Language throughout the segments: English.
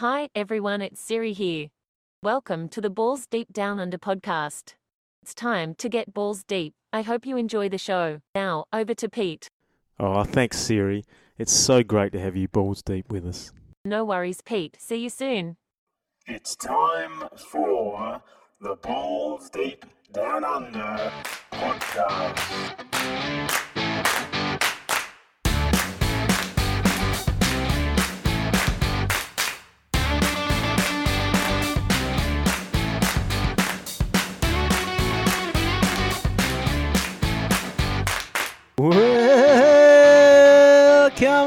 Hi, everyone, it's Siri here. Welcome to the Balls Deep Down Under podcast. It's time to get balls deep. I hope you enjoy the show. Now, over to Pete. Oh, thanks, Siri. It's so great to have you balls deep with us. No worries, Pete. See you soon. It's time for the Balls Deep Down Under podcast. Welcome,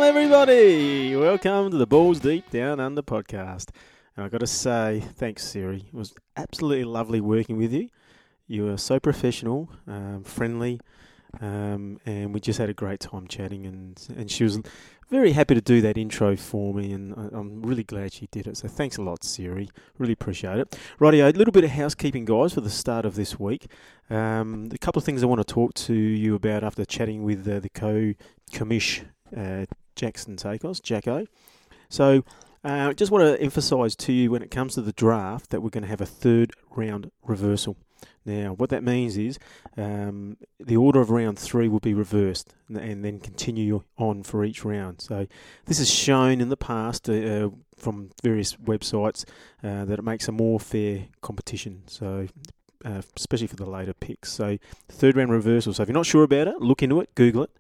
everybody. Welcome to the Balls Deep Down Under podcast. And I've got to say, thanks, Siri. It was absolutely lovely working with you. You were so professional, um, friendly, um, and we just had a great time chatting. And, and she was very happy to do that intro for me, and I- I'm really glad she did it. So thanks a lot, Siri. Really appreciate it. Rightio, a little bit of housekeeping, guys, for the start of this week. Um, a couple of things I want to talk to you about after chatting with uh, the co commish uh, Jackson Takos, Jacko. So, uh, just want to emphasise to you when it comes to the draft that we're going to have a third round reversal. Now, what that means is um, the order of round three will be reversed and- then continue on for each round. So, this is shown in the past uh, from various websites uh, that it makes a more fair competition. So, uh, especially for the later picks. So, third round reversal. So, if you're not sure about it, look into it, Google it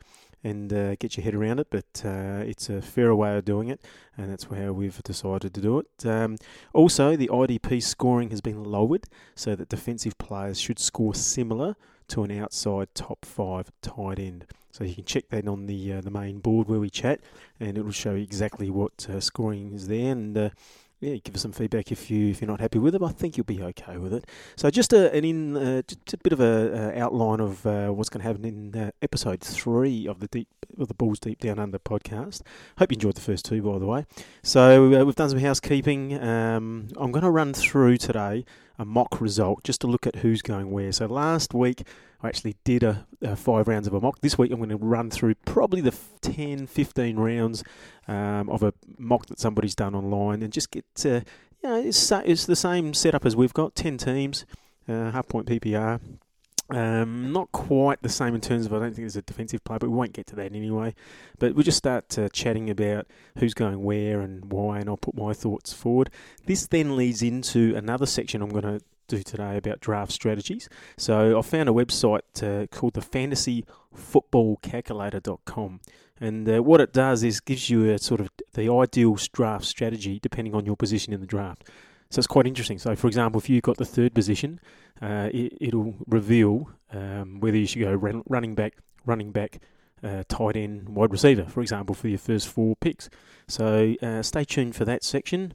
and uh, get your head around it. But uh, it's a fairer way of doing it, and that's how we've decided to do it. Um, also, the IDP scoring has been lowered so that defensive players should score similar to an outside top five tight end. So you can check that on the uh, the main board where we chat, and it will show you exactly what uh, scoring is there. And uh, yeah, give us some feedback if you if you're not happy with it. I think you'll be okay with it. So just a, an in uh, just a bit of a, uh outline of uh, what's going to happen in uh, episode three of the deep of the Balls Deep Down Under podcast. Hope you enjoyed the first two, by the way. So uh, we've done some housekeeping. Um, I'm going to run through today a mock result just to look at who's going where. So last week I actually did a, a five rounds of a mock. This week I'm going to run through probably the f- 10, 15 rounds um, of a mock that somebody's done online and just get uh, you know it's, it's the same setup as we've got 10 teams uh, half point PPR um, not quite the same in terms of I don't think there's a defensive play but we won't get to that anyway. But we'll just start uh, chatting about who's going where and why and I'll put my thoughts forward. This then leads into another section I'm going to do today about draft strategies. So I found a website uh, called the fantasyfootballcalculator.com and uh, what it does is gives you a sort of the ideal draft strategy depending on your position in the draft. So it's quite interesting. So, for example, if you've got the third position, uh, it, it'll reveal um, whether you should go run, running back, running back, uh, tight end, wide receiver, for example, for your first four picks. So uh, stay tuned for that section.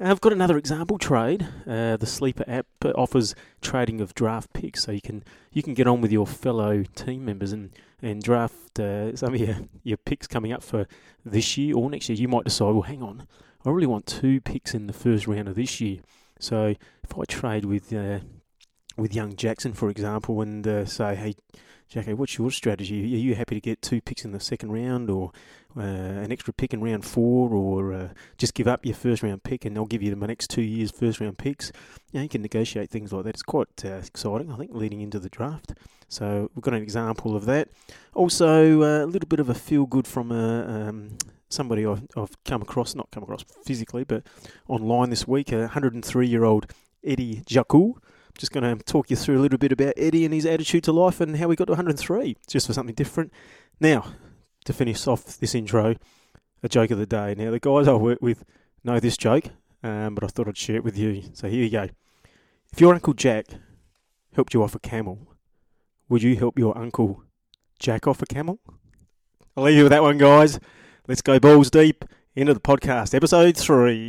I've got another example trade. Uh, the Sleeper app offers trading of draft picks, so you can you can get on with your fellow team members and and draft uh, some of your, your picks coming up for this year or next year. You might decide, well, hang on, I really want two picks in the first round of this year. So if I trade with uh, with young Jackson, for example, and uh, say, hey, Jacko, what's your strategy? Are you happy to get two picks in the second round, or uh, an extra pick in round four, or uh, just give up your first round pick and they'll give you the next two years' first round picks? You, know, you can negotiate things like that. It's quite uh, exciting, I think, leading into the draft. So we've got an example of that. Also, uh, a little bit of a feel good from a. Um, Somebody I've, I've come across, not come across physically, but online this week, a 103 year old Eddie Jaku. Just going to talk you through a little bit about Eddie and his attitude to life and how he got to 103, just for something different. Now, to finish off this intro, a joke of the day. Now, the guys I work with know this joke, um, but I thought I'd share it with you. So here you go. If your Uncle Jack helped you off a camel, would you help your Uncle Jack off a camel? I'll leave you with that one, guys. Let's go balls deep into the podcast, episode three.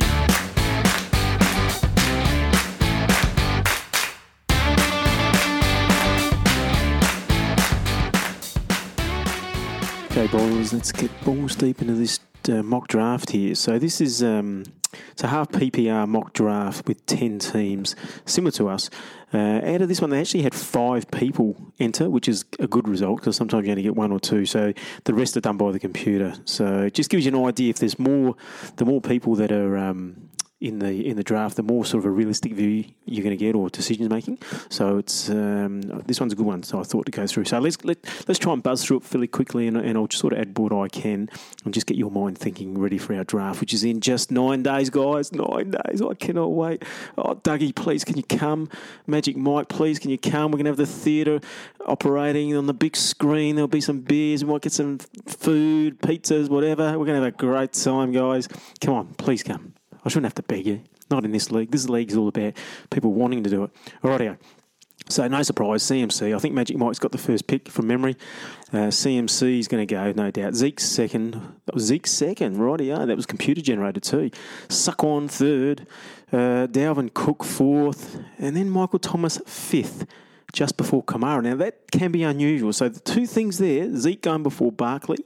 Okay, balls. Let's get balls deep into this uh, mock draft here. So this is um, it's a half PPR mock draft with ten teams, similar to us. Uh, out of this one, they actually had five people enter, which is a good result because sometimes you only get one or two. So the rest are done by the computer. So it just gives you an idea if there's more, the more people that are um, in the in the draft, the more sort of a realistic view you're going to get or decision making. So it's um, this one's a good one. So I thought to go through. So let's let, let's try and buzz through it fairly quickly, and, and I'll just sort of add what I can and just get your mind thinking ready for our draft, which is in just nine days, guys. Nine days. I cannot wait. Oh, Dougie, please, can you come? Magic Mike, please, can you come? We're going to have the theatre operating on the big screen. There'll be some beers. We might get some food, pizzas, whatever. We're going to have a great time, guys. Come on, please come. I shouldn't have to beg you. Not in this league. This league is all about people wanting to do it. Alrighty. So no surprise, CMC. I think Magic Mike's got the first pick from memory. Uh, CMC is going to go, no doubt. Zeke's second. That was Zeke's second, right? Yeah, that was computer generated too. Saquon third. Uh, Dalvin Cook fourth, and then Michael Thomas fifth, just before Kamara. Now that can be unusual. So the two things there: Zeke going before Barkley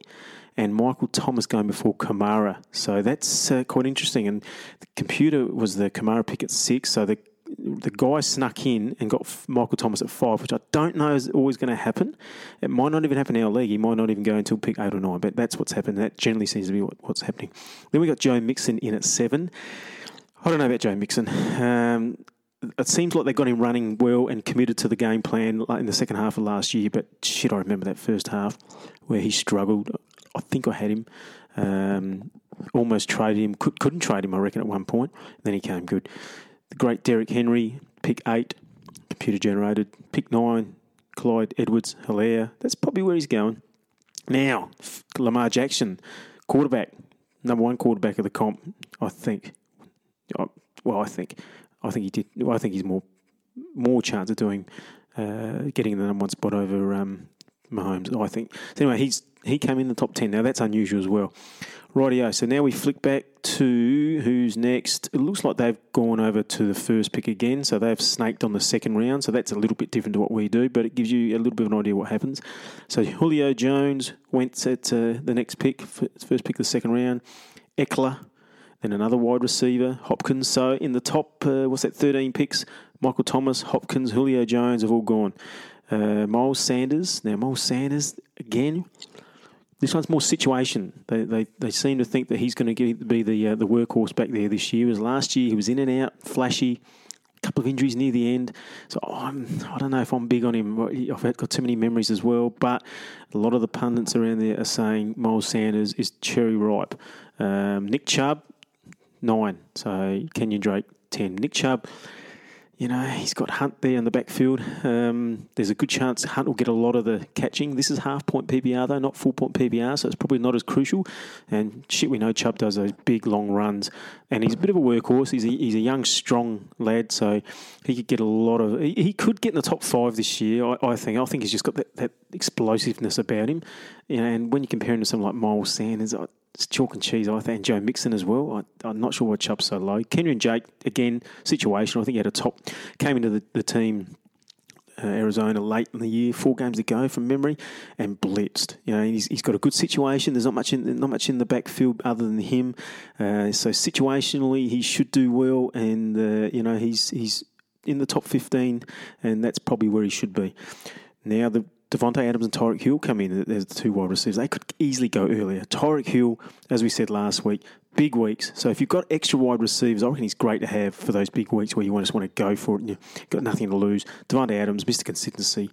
and Michael Thomas going before Kamara. So that's uh, quite interesting. And the computer was the Kamara pick at six. So the the guy snuck in and got Michael Thomas at five, which I don't know is always going to happen. It might not even happen in our league. He might not even go until pick eight or nine, but that's what's happened. That generally seems to be what, what's happening. Then we got Joe Mixon in at seven. I don't know about Joe Mixon. Um, it seems like they got him running well and committed to the game plan in the second half of last year, but shit, I remember that first half where he struggled. I think I had him. Um, almost traded him. Could, couldn't trade him, I reckon, at one point. Then he came good. The great Derrick Henry, pick eight, computer generated. Pick nine, Clyde Edwards Helaire. That's probably where he's going. Now, Lamar Jackson, quarterback, number one quarterback of the comp, I think. Well, I think, I think he did. Well, I think he's more more chance of doing uh, getting the number one spot over um, Mahomes. I think. So anyway, he's he came in the top 10. Now, that's unusual as well. Rightio, so now we flick back to who's next. It looks like they've gone over to the first pick again, so they've snaked on the second round, so that's a little bit different to what we do, but it gives you a little bit of an idea what happens. So Julio Jones went at uh, the next pick, first pick of the second round. Ekeler, then another wide receiver, Hopkins. So in the top, uh, what's that, 13 picks? Michael Thomas, Hopkins, Julio Jones have all gone. Uh, Miles Sanders. Now, Miles Sanders, again, this one's more situation. They, they, they seem to think that he's going to be the uh, the workhorse back there this year. As last year, he was in and out, flashy, a couple of injuries near the end. So I'm, I don't know if I'm big on him. I've got too many memories as well. But a lot of the pundits around there are saying Miles Sanders is cherry ripe. Um, Nick Chubb, nine. So Kenyon Drake, 10. Nick Chubb you know, he's got Hunt there in the backfield. Um, there's a good chance Hunt will get a lot of the catching. This is half point PPR, though, not full point PPR, so it's probably not as crucial. And shit, we know Chubb does those big, long runs. And he's a bit of a workhorse. He's a, he's a young, strong lad, so he could get a lot of. He, he could get in the top five this year, I, I, think. I think he's just got that, that explosiveness about him. You know, and when you compare him to someone like Miles Sanders, I, it's chalk and cheese, I think. And Joe Mixon as well. I, am not sure why Chubb's so low. Kenyon Drake, again, situation. I think he had a top, came into the, the team, uh, Arizona, late in the year, four games to go from memory, and blitzed. You know, he's, he's got a good situation. There's not much in not much in the backfield other than him. Uh, so situationally, he should do well, and uh, you know, he's he's in the top 15, and that's probably where he should be. Now the Davante Adams and Tyreek Hill come in as the two wide receivers. They could easily go earlier. Tyreek Hill, as we said last week, big weeks. So if you've got extra wide receivers, I reckon he's great to have for those big weeks where you just want to go for it and you've got nothing to lose. Davante Adams, Mr. Consistency.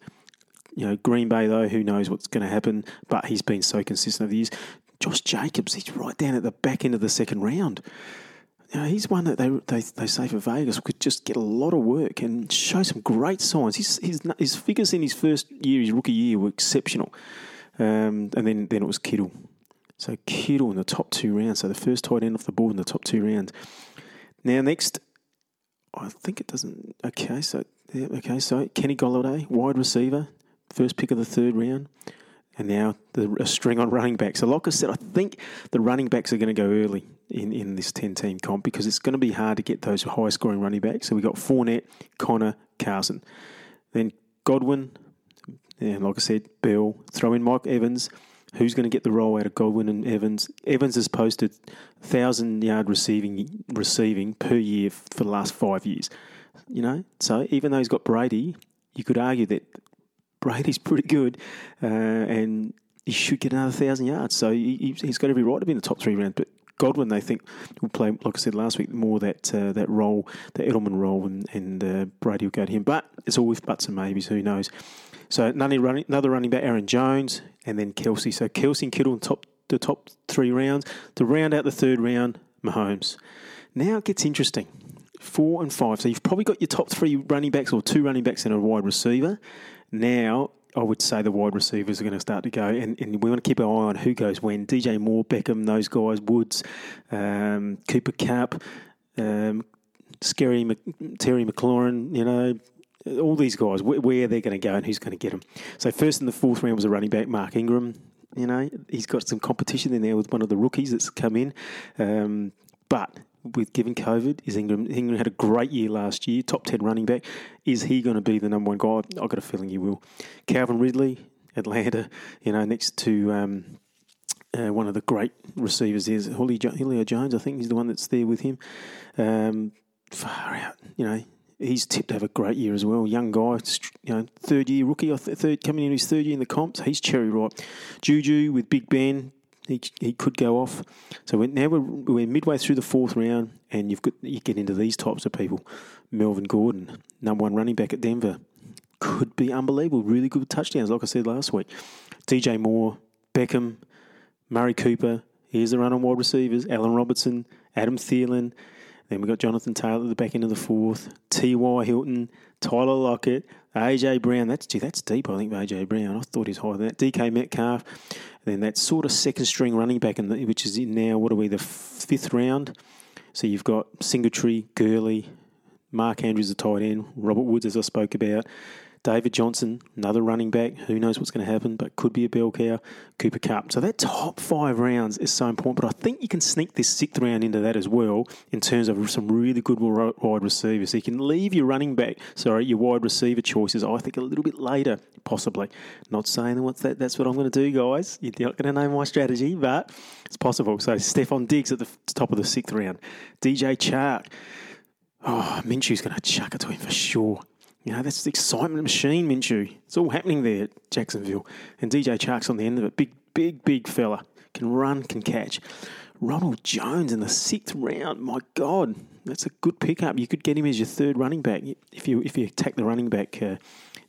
You know, Green Bay, though, who knows what's going to happen, but he's been so consistent over the years. Josh Jacobs, he's right down at the back end of the second round he's one that they, they, they say for Vegas could just get a lot of work and show some great signs. His, his, his figures in his first year, his rookie year, were exceptional. Um, and then, then it was Kittle. So Kittle in the top two rounds. So the first tight end off the board in the top two rounds. Now, next, I think it doesn't. Okay, so yeah, okay, so Kenny Golladay, wide receiver, first pick of the third round and now the a string on running backs. So, like I said, I think the running backs are going to go early in, in this 10 team comp because it's going to be hard to get those high scoring running backs. So, we've got Fournette, Conner, Carson. Then Godwin, and like I said, Bell, throw in Mike Evans. Who's going to get the role out of Godwin and Evans? Evans has posted 1,000 yard receiving receiving per year for the last five years. You know, so even though he's got Brady, you could argue that Brady's pretty good, uh, and he should get another thousand yards. So he, has got every right to be in the top three rounds. But Godwin, they think, will play, like I said last week, more that uh, that role, the Edelman role, and, and uh, Brady will go to him. But it's all with buts and maybes, who knows. So another running, back, Aaron Jones, and then Kelce. So Kelce and Kittle in top the top three rounds. To round out the third round, Mahomes. Now it gets interesting. Four and five. So you've probably got your top three running backs or two running backs and a wide receiver. Now I would say the wide receivers are going to start to go, and, and we want to keep an eye on who goes when. DJ Moore, Beckham, those guys, Woods, um, Cooper Kupp, um, Scary Mc, Terry McLaurin, you know, all these guys, where, where they're going to go and who's going to get them. So first in the fourth round was a running back, Mark Ingram. You know, he's got some competition in there with one of the rookies that's come in. Um, but with given COVID, is Ingram Ingram had a great year last year, top ten running back. Is he going to be the number one guy? I've got a feeling he will. Calvin Ridley, Atlanta, you know, next to um, uh, one of the great receivers is Julio, Jones. I think he's the one that's there with him. Um, far out, you know. He's tipped to have a great year as well. Young guy, you know, third year rookie, or third coming in his third year in the comps. He's cherry ripe. Juju with Big Ben, he, could go off. So we're, now we're, we're midway through the fourth round, and you've got you get into these types of people. Melvin Gordon, number one running back at Denver, could be unbelievable. Really good touchdowns, like I said last week. DJ Moore, Beckham, Amari Cooper. Here's the run on wide receivers: Allen Robertson, Adam Thielen. Then we've got Jonathan Taylor at the back end of the fourth, T.Y. Hilton, Tyler Lockett, AJ Brown. That's gee, that's deep, I think, AJ Brown. I thought he's higher than that. DK Metcalf. Then that sort of second string running back, in the, which is in now, what are we, the fifth round? So you've got Singletary, Gurley, Mark Andrews, the tight end, Robert Woods, as I spoke about, David Johnson, another running back. Who knows what's going to happen, but could be a bell cow. Cooper Kupp. So that top five rounds is so important. But I think you can sneak this sixth round into that as well in terms of some really good wide receivers. So you can leave your running back, sorry, your wide receiver choices. I think a little bit later, possibly. Not saying what's that. That's what I'm going to do, guys. You're not going to know my strategy, but it's possible. So Stefon Diggs at the top of the sixth round. DJ Chark. Oh, Minshew's going to chuck it to him for sure. You know, that's the excitement machine, Minshew. It's all happening there at Jacksonville. And DJ Chark's on the end of it. Big, big, big fella. Can run, can catch. Ronald Jones in the sixth round. My God, that's a good pickup. You could get him as your third running back if you if you take the running back uh,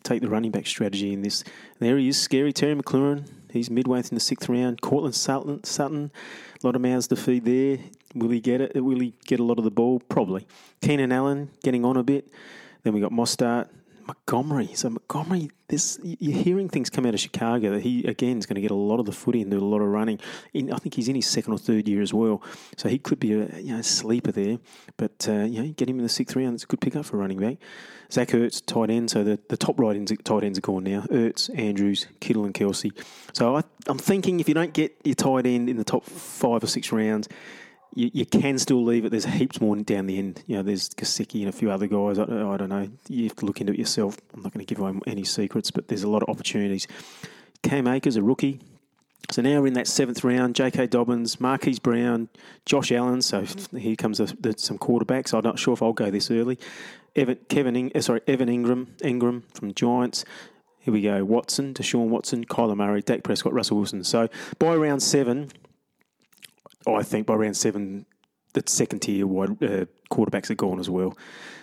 take the running back strategy in this. There he is, scary Terry McLaurin. He's midway in the sixth round. Courtland Sutton, Sutton, a lot of mouths to feed there. Will he get it? Will he get a lot of the ball? Probably. Keenan Allen getting on a bit. Then we got Mostert, Montgomery. So Montgomery, this you're hearing things come out of Chicago that he again is going to get a lot of the footy and do a lot of running. In, I think he's in his second or third year as well, so he could be a you know sleeper there. But uh, you know, get him in the sixth round. It's a good pickup for running back. Zach Ertz, tight end. So the, the top right ends, tight ends are gone now. Ertz, Andrews, Kittle, and Kelsey. So I, I'm thinking if you don't get your tight end in the top five or six rounds you, you can still leave it. There's heaps more down the end. You know, there's Gesicki and a few other guys. I, I don't know. You have to look into it yourself. I'm not going to give away any secrets, but there's a lot of opportunities. Cam Akers, a rookie. So now we're in that seventh round. J.K. Dobbins, Marquise Brown, Josh Allen. So here comes a, the, some quarterbacks. I'm not sure if I'll go this early. Evan, Kevin, In, uh, sorry, Evan Engram, Engram from Giants. Here we go. Watson, Deshaun Watson, Kyler Murray, Dak Prescott, Russell Wilson. So by round seven, I think by round seven, the second tier wide uh, quarterbacks are gone as well.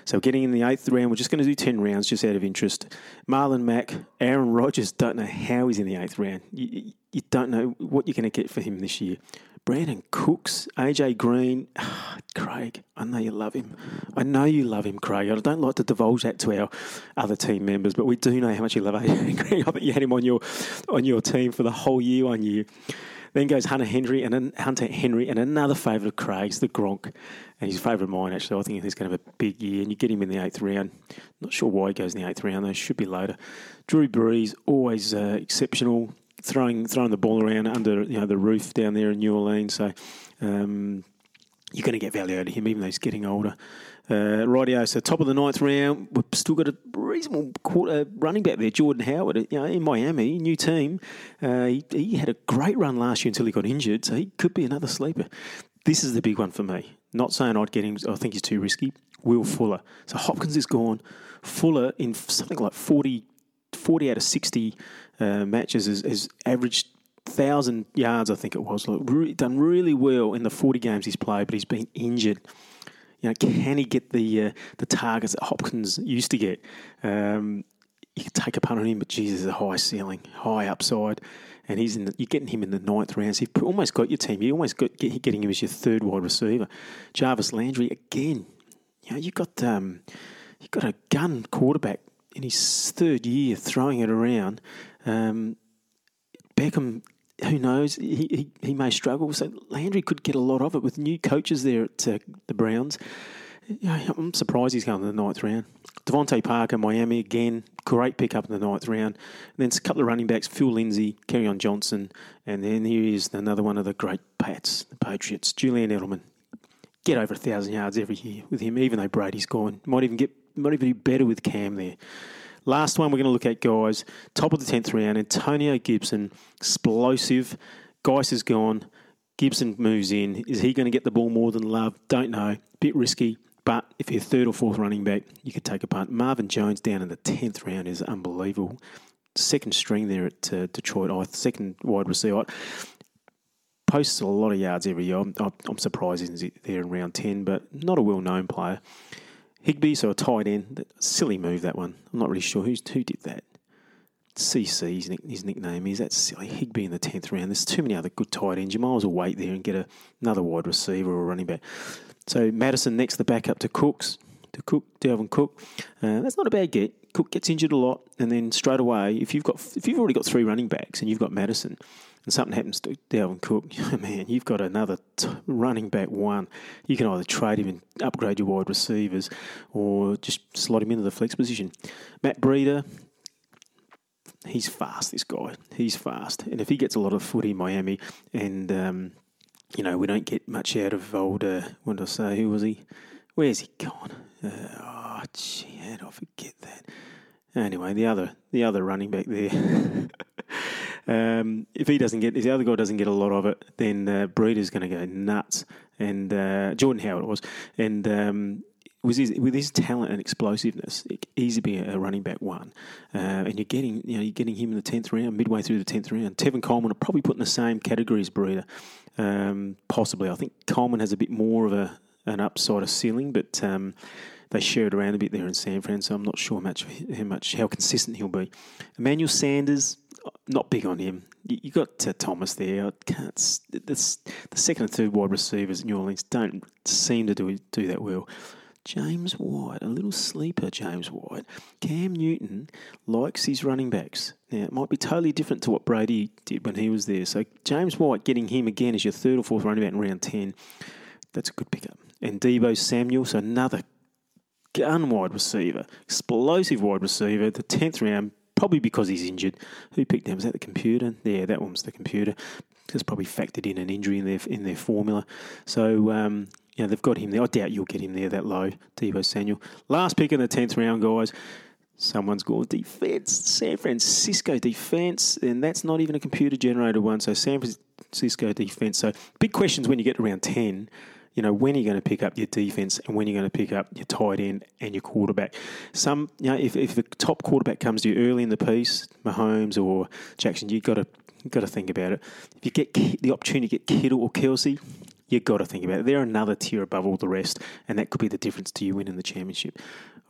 So getting in the eighth round, we're just going to do 10 rounds just out of interest. Marlon Mack, Aaron Rodgers, don't know how he's in the eighth round. You, you don't know what you're going to get for him this year. Brandin Cooks, AJ Green, Craig, I know you love him. I know you love him, Craig. I don't like to divulge that to our other team members, but we do know how much you love AJ Green. I think you had him on your on your team for the whole year one year. Then goes Hunter Henry and then Hunter Henry and another favourite of Craig's, the Gronk. And he's a favourite of mine, actually. I think he's going to have a big year. And you get him in the eighth round. Not sure why he goes in the eighth round, though. Should be later. Drew Brees, always uh, exceptional, throwing throwing the ball around under you know the roof down there in New Orleans. So um, you're going to get value out of him, even though he's getting older. Uh, rightio, so top of the ninth round, we've still got a reasonable quarter, running back there, Jordan Howard, you know, in Miami, new team. Uh, he, he, had a great run last year until he got injured, so he could be another sleeper. This is the big one for me. Not saying I'd get him, I think he's too risky. Will Fuller. So Hopkins is gone. Fuller in something like 40, 40 out of 60 uh, matches has, has averaged thousand yards, I think it was. Re- done really well in the forty games he's played, but he's been injured. You know, can he get the uh, the targets that Hopkins used to get? Um, you could take a punt on him, but Jesus, a high ceiling, high upside, and he's in. The, you're getting him in the ninth round. So you've almost got your team. You almost got get, getting him as your third wide receiver. Jarvis Landry again. You know, you got um, you got a gun quarterback in his third year throwing it around. Um, Beckham, who knows? He, he he may struggle. So Landry could get a lot of it with new coaches there at uh, the Browns. Yeah, I'm surprised he's going to the ninth round. DeVante Parker, Miami again, great pickup in the ninth round. And then a couple of running backs, Phil Lindsay, Kerryon Johnson, and then here is another one of the great Pats, the Patriots, Julian Edelman. Get over a thousand yards every year with him, even though Brady's gone. Might even get might even do better with Cam there. Last one we're going to look at, guys. Top of the tenth round, Antonio Gibson, explosive. Guice is gone. Gibson moves in. Is he going to get the ball more than Love? Don't know. Bit risky. But if you're third or fourth running back, you could take a punt. Marvin Jones down in the 10th round is unbelievable. Second string there at uh, Detroit, oh, second wide receiver. Posts a lot of yards every year. I'm, I'm surprised he's there in round 10, but not a well known player. Higbee, so a tight end. Silly move, that one. I'm not really sure who's, who did that. CC, his nickname is. That's silly. Higbee in the 10th round. There's too many other good tight ends. You might as well wait there and get a, another wide receiver or running back. So Mattison next, the backup to Cooks, to Cook, Dalvin Cook. Uh, that's not a bad get. Cook gets injured a lot, and then straight away, if you've got if you've already got three running backs and you've got Mattison, and something happens to Dalvin Cook, man, you've got another t- running back one. You can either trade him and upgrade your wide receivers, or just slot him into the flex position. Matt Breida, he's fast. This guy, he's fast, and if he gets a lot of footy in Miami, and um, you know, we don't get much out of old, uh, what did I say, who was he? Where's he gone? Uh, oh, gee, how did I forget that? Anyway, the other the other running back there. um, if he doesn't get, if the other guy doesn't get a lot of it, then uh, Breida's going to go nuts. And uh, Jordan Howard was, and um, with his, with his talent and explosiveness, easy be a running back one. Uh, and you're getting you know you're getting him in the tenth round, midway through the tenth round. Tevin Coleman are probably put in the same category as Breida, um, possibly. I think Coleman has a bit more of a an upside of ceiling, but um, they share it around a bit there in San Fran, so I'm not sure much how much how consistent he'll be. Emmanuel Sanders, not big on him. You, got uh, Thomas there. I can't. The, the second and third wide receivers in New Orleans don't seem to do do that well. James White, a little sleeper, James White. Cam Newton likes his running backs. Now, it might be totally different to what Brady did when he was there. So, James White getting him again as your third or fourth running back in round 10, that's a good pickup. And Deebo Samuel, so another gun wide receiver, explosive wide receiver, the 10th round, probably because he's injured. Who picked him? Was that the computer? Yeah, that one was the computer. It's probably factored in an injury in their in their formula. So um, you know, they've got him there. I doubt you'll get him there that low, Deebo Samuel. Last pick in the 10th round, guys. Someone's gone defense, San Francisco defense, and that's not even a computer generated one. So San Francisco defense. So big questions when you get around 10. You know, when are you going to pick up your defense and when you're going to pick up your tight end and your quarterback? Some, you know, if, if the top quarterback comes to you early in the piece, Mahomes or Jackson, you've got to, you've got to think about it. If you get the opportunity to get Kittle or Kelce, you've got to think about it. They're another tier above all the rest, and that could be the difference to you winning the championship.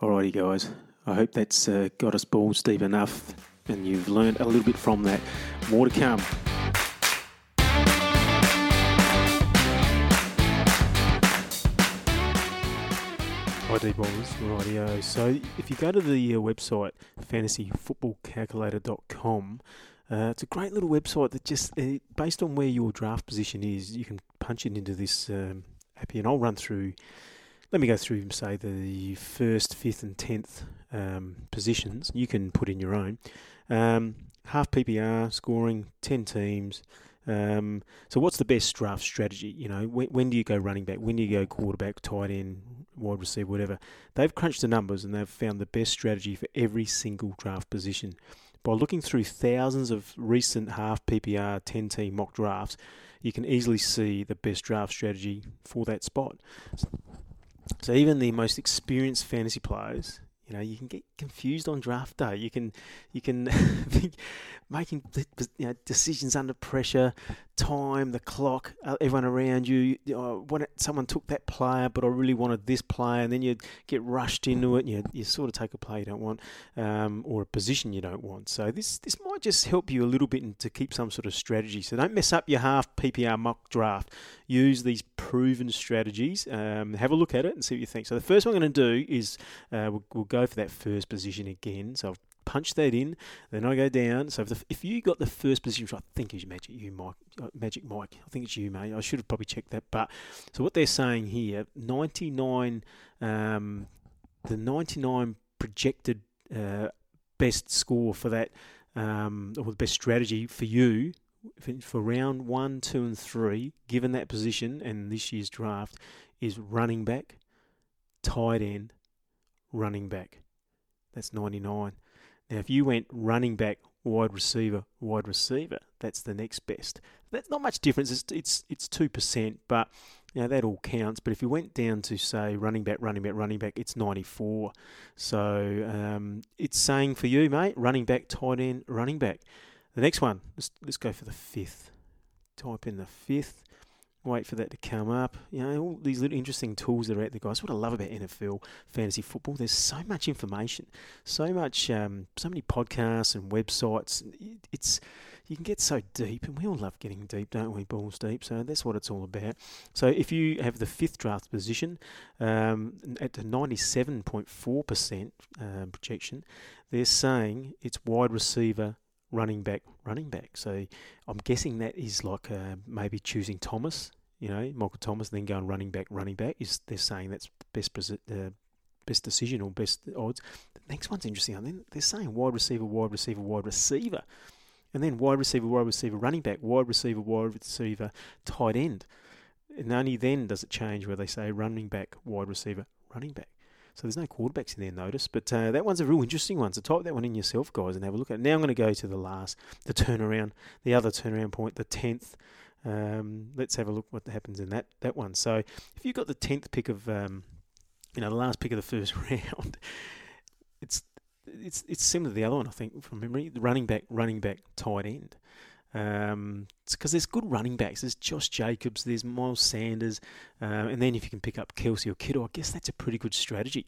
Alrighty, guys. I hope that's uh, got us balls deep enough, and you've learned a little bit from that. More to come. ID Balls, rightio. So if you go to the uh, website fantasyfootballcalculator.com, uh, it's a great little website that just, uh, based on where your draft position is, you can punch it into this um, app. And I'll run through, let me go through, and say, the first, fifth, and tenth um, positions. You can put in your own. Um, half PPR, scoring, 10 teams. Um, so, what's the best draft strategy? You know, when, when do you go running back? When do you go quarterback, tight end, wide receiver, whatever? They've crunched the numbers and they've found the best strategy for every single draft position. By looking through thousands of recent half PPR 10 team mock drafts, you can easily see the best draft strategy for that spot. So even the most experienced fantasy players, You know, you can get confused on draft day. You can, you can think making you know, decisions under pressure, time, the clock, uh, everyone around you. Oh, what someone took that player, but I really wanted this player, and then you get rushed into it. You you sort of take a player you don't want, um, or a position you don't want. So this this might just help you a little bit to keep some sort of strategy. So don't mess up your half PPR mock draft. Use these proven strategies. Um, have a look at it and see what you think. So the first one I'm going to do is uh, we'll, we'll go for that first position again. So I've punched that in, then I go down. So if, the, if you got the first position, which I think is Magic, you Mike, uh, Magic Mike, I think it's you, mate. I should have probably checked that. But so what they're saying here, 99, um, the 99 projected uh, best score for that, um, or the best strategy for you for round one, two, and three, given that position and this year's draft, is running back, tight end, running back. That's 99. Now, if you went running back, wide receiver, wide receiver, that's the next best. That's not much difference. It's it's two percent, but you that all counts. But if you went down to say running back, running back, running back, it's ninety four. So um, it's saying for you, mate, running back, tight end, running back. The next one, let's let's go for the fifth. Type in the fifth wait for that to come up. You know, all these little interesting tools that are out there, guys. What I love about NFL fantasy football, there's so much information, so much, um, so many podcasts and websites. It's you can get so deep, and we all love getting deep, don't we? Balls deep. So that's what it's all about. So if you have the fifth draft position um, at the 97.4% um, projection, they're saying it's wide receiver running back, running back. So I'm guessing that is like uh, maybe choosing Thomas, you know, Michael Thomas, then going running back, running back. Is they're saying that's best uh, best decision or best odds. The next one's interesting. And then they're saying wide receiver, wide receiver, wide receiver, and then wide receiver, wide receiver, running back, wide receiver, wide receiver, tight end. And only then does it change where they say running back, wide receiver, running back. So there's no quarterbacks in there, notice. But uh, that one's a real interesting one. So type that one in yourself, guys, and have a look at it. Now I'm going to go to the last, the turnaround, the other turnaround point, the 10th. Um, let's have a look what happens in that, that one. So if you've got the 10th pick of, um, you know, the last pick of the first round, it's it's it's similar to the other one, I think, from memory. The running back, running back, tight end. Um, because there's good running backs. There's Josh Jacobs, there's Miles Sanders, uh, and then if you can pick up Kelce or Kittle, I guess that's a pretty good strategy.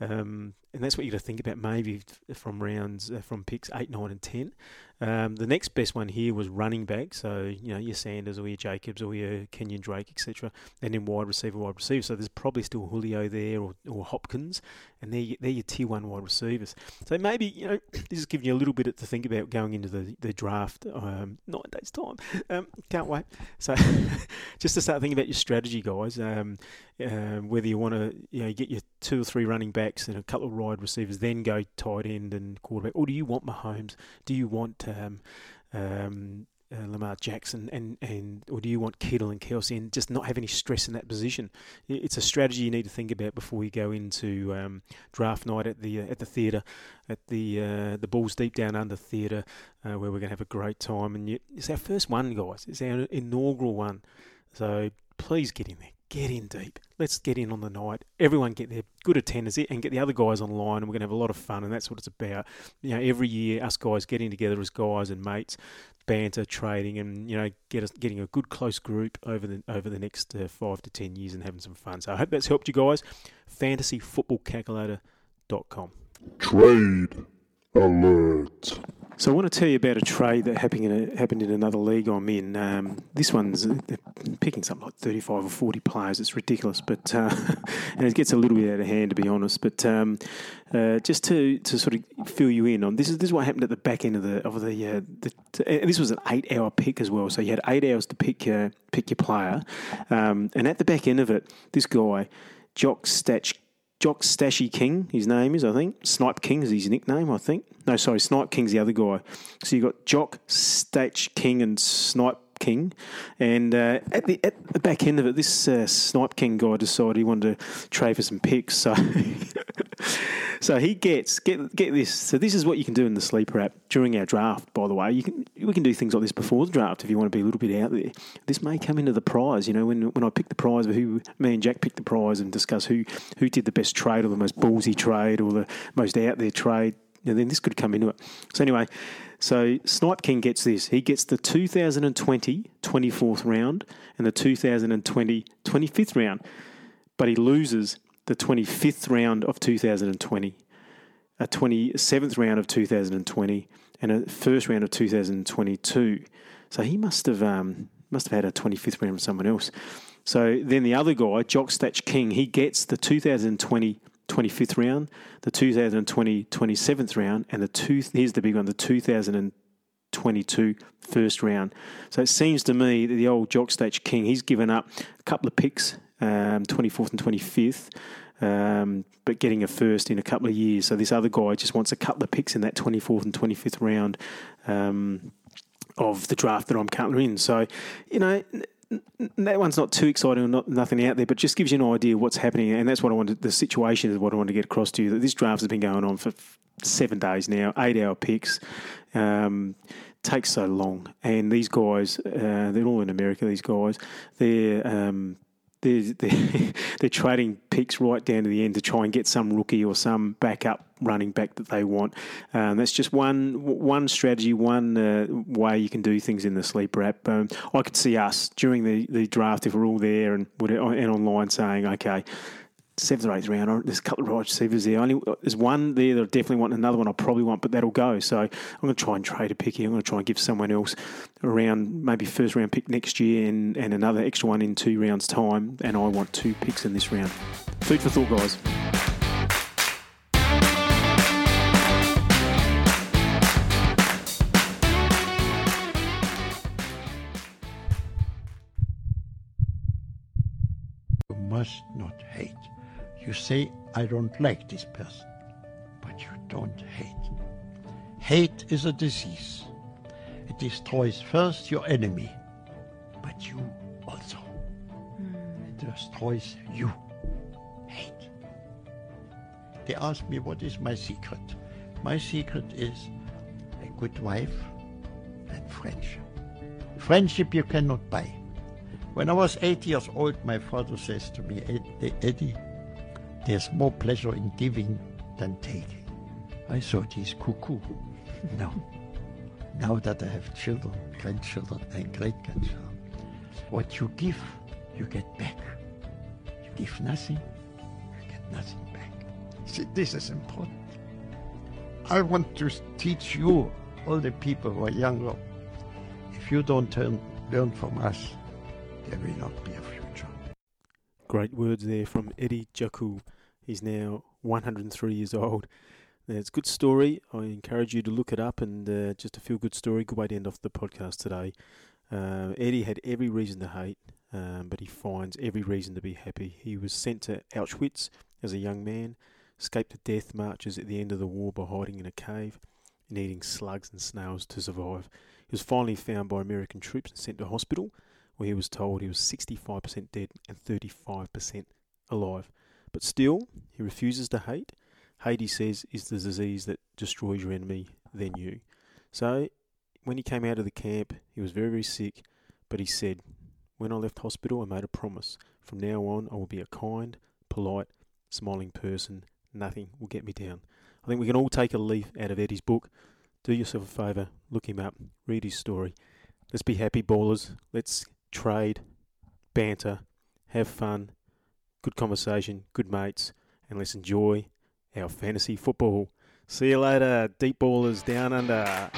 Um, and that's what you got to think about maybe from rounds uh, from picks eight, nine, and ten. Um, the next best one here was running back, so you know your Sanders or your Jacobs or your Kenyon Drake, etc. And then wide receiver, wide receiver. So there's probably still Julio there or, or Hopkins, and they're they're your tier one wide receivers. So maybe you know this is giving you a little bit to think about going into the the draft um, nine days time. Um, can't wait. So just to start thinking about your strategy, guys. Um, uh, whether you want to you know get your two or three running backs and a couple of wide receivers, then go tight end and quarterback, or do you want Mahomes? Do you want um, um, uh, Lamar Jackson, and, and or do you want Kittle and Kelce and just not have any stress in that position? It's a strategy you need to think about before you go into um, draft night at the uh, at the theatre, at the uh, the Balls Deep Down Under theatre, uh, where we're going to have a great time. And you, it's our first one, guys. It's our inaugural one, so please get in there get in deep. Let's get in on the night. Everyone get there, good attendance, and get the other guys online, and we're going to have a lot of fun, and that's what it's about. You know, every year, us guys getting together as guys and mates, banter, trading, and you know, get us getting a good close group over the over the next uh, five to ten years and having some fun. So I hope that's helped you guys. FantasyFootballCalculator.com. Trade alert. So I want to tell you about a trade that happened in a, happened in another league I'm in. Um, this one's picking something like 35 or 40 players. It's ridiculous, but uh, and it gets a little bit out of hand to be honest. But um, uh, just to, to sort of fill you in on this is this is what happened at the back end of the of the, uh, the this was an eight hour pick as well. So you had eight hours to pick your pick your player, um, and at the back end of it, this guy Jock Statch Jock Stashy King, his name is, I think. Snipe King is his nickname, I think. No, sorry, Snipe King's the other guy. So you've got Jock, Statch King, and Snipe King. And uh, at the at the back end of it, this uh, Snipe King guy decided he wanted to trade for some picks. So so he gets get get this. So this is what you can do in the sleeper app during our draft. By the way, you can we can do things like this before the draft if you want to be a little bit out there. This may come into the prize. You know, when when I pick the prize, who me and Jack pick the prize and discuss who who did the best trade or the most ballsy trade or the most out there trade. And then this could come into it. So anyway, so Snipe King gets this. He gets the 2020 24th round and the 2020 25th round, but he loses the 25th round of 2020, a 27th round of 2020, and a first round of 2022. So he must have um, must have had a 25th round from someone else. So then the other guy, Jock Statch King, he gets the 2020 25th round, the 2020 27th round, and the two, here's the big one, the 2022 first round. So it seems to me that the old Jock Statch King, he's given up a couple of picks, um, 24th and 25th. Um, but getting a first in a couple of years. So this other guy just wants a couple of picks in that 24th and 25th round um, of the draft that I'm currently in. So, you know, that one's not too exciting or not nothing out there, but just gives you an idea of what's happening, and that's what I wanted. The situation is what I want to get across to you. That this draft has been going on for seven days now, eight-hour picks. Um, takes so long, and these guys, uh, they're all in America. These guys, they're um, they're, they're, they're trading picks right down to the end to try and get some rookie or some backup running back that they want. Um, that's just one one strategy, one uh, way you can do things in the sleeper app. Um, I could see us during the, the draft if we're all there and and online saying, okay, seventh or eighth round. There's a couple of right receivers there. Only uh, there's one there that I definitely want. Another one I probably want, but that'll go. So I'm going to try and trade a pick here. I'm going to try and give someone else around maybe first round pick next year and, and another extra one in two rounds time. And I want two picks in this round. Food for thought, guys. Must not. You say, I don't like this person, but you don't hate. Hate is a disease. It destroys first your enemy, but you also. It destroys you. Hate. They ask me, what is my secret? My secret is a good wife and friendship. Friendship you cannot buy. When I was eight years old, my father says to me, Eddie, there's more pleasure in giving than taking. I thought he's cuckoo. no. Now that I have children, grandchildren, and great grandchildren, what you give, you get back. You give nothing, you get nothing back. See, this is important. I want to teach you, all the people who are younger, if you don't turn, learn from us, there will not be a future. Great words there from Eddie Jaku. He's now 103 years old. It's a good story. I encourage you to look it up and uh, just a feel good story. Good way to end off the podcast today. Uh, Eddie had every reason to hate, um, but he finds every reason to be happy. He was sent to Auschwitz as a young man, escaped the death marches at the end of the war by hiding in a cave and eating slugs and snails to survive. He was finally found by American troops and sent to hospital, where he was told he was 65% dead and 35% alive. But still, he refuses to hate. Hate, he says, is the disease that destroys your enemy, then you. So, when he came out of the camp, he was very, very sick, but he said, When I left hospital, I made a promise. From now on, I will be a kind, polite, smiling person. Nothing will get me down. I think we can all take a leaf out of Eddie's book. Do yourself a favour, look him up, read his story. Let's be happy ballers. Let's trade, banter, have fun, good conversation, good mates, and let's enjoy our fantasy football. See you later, deep ballers down under.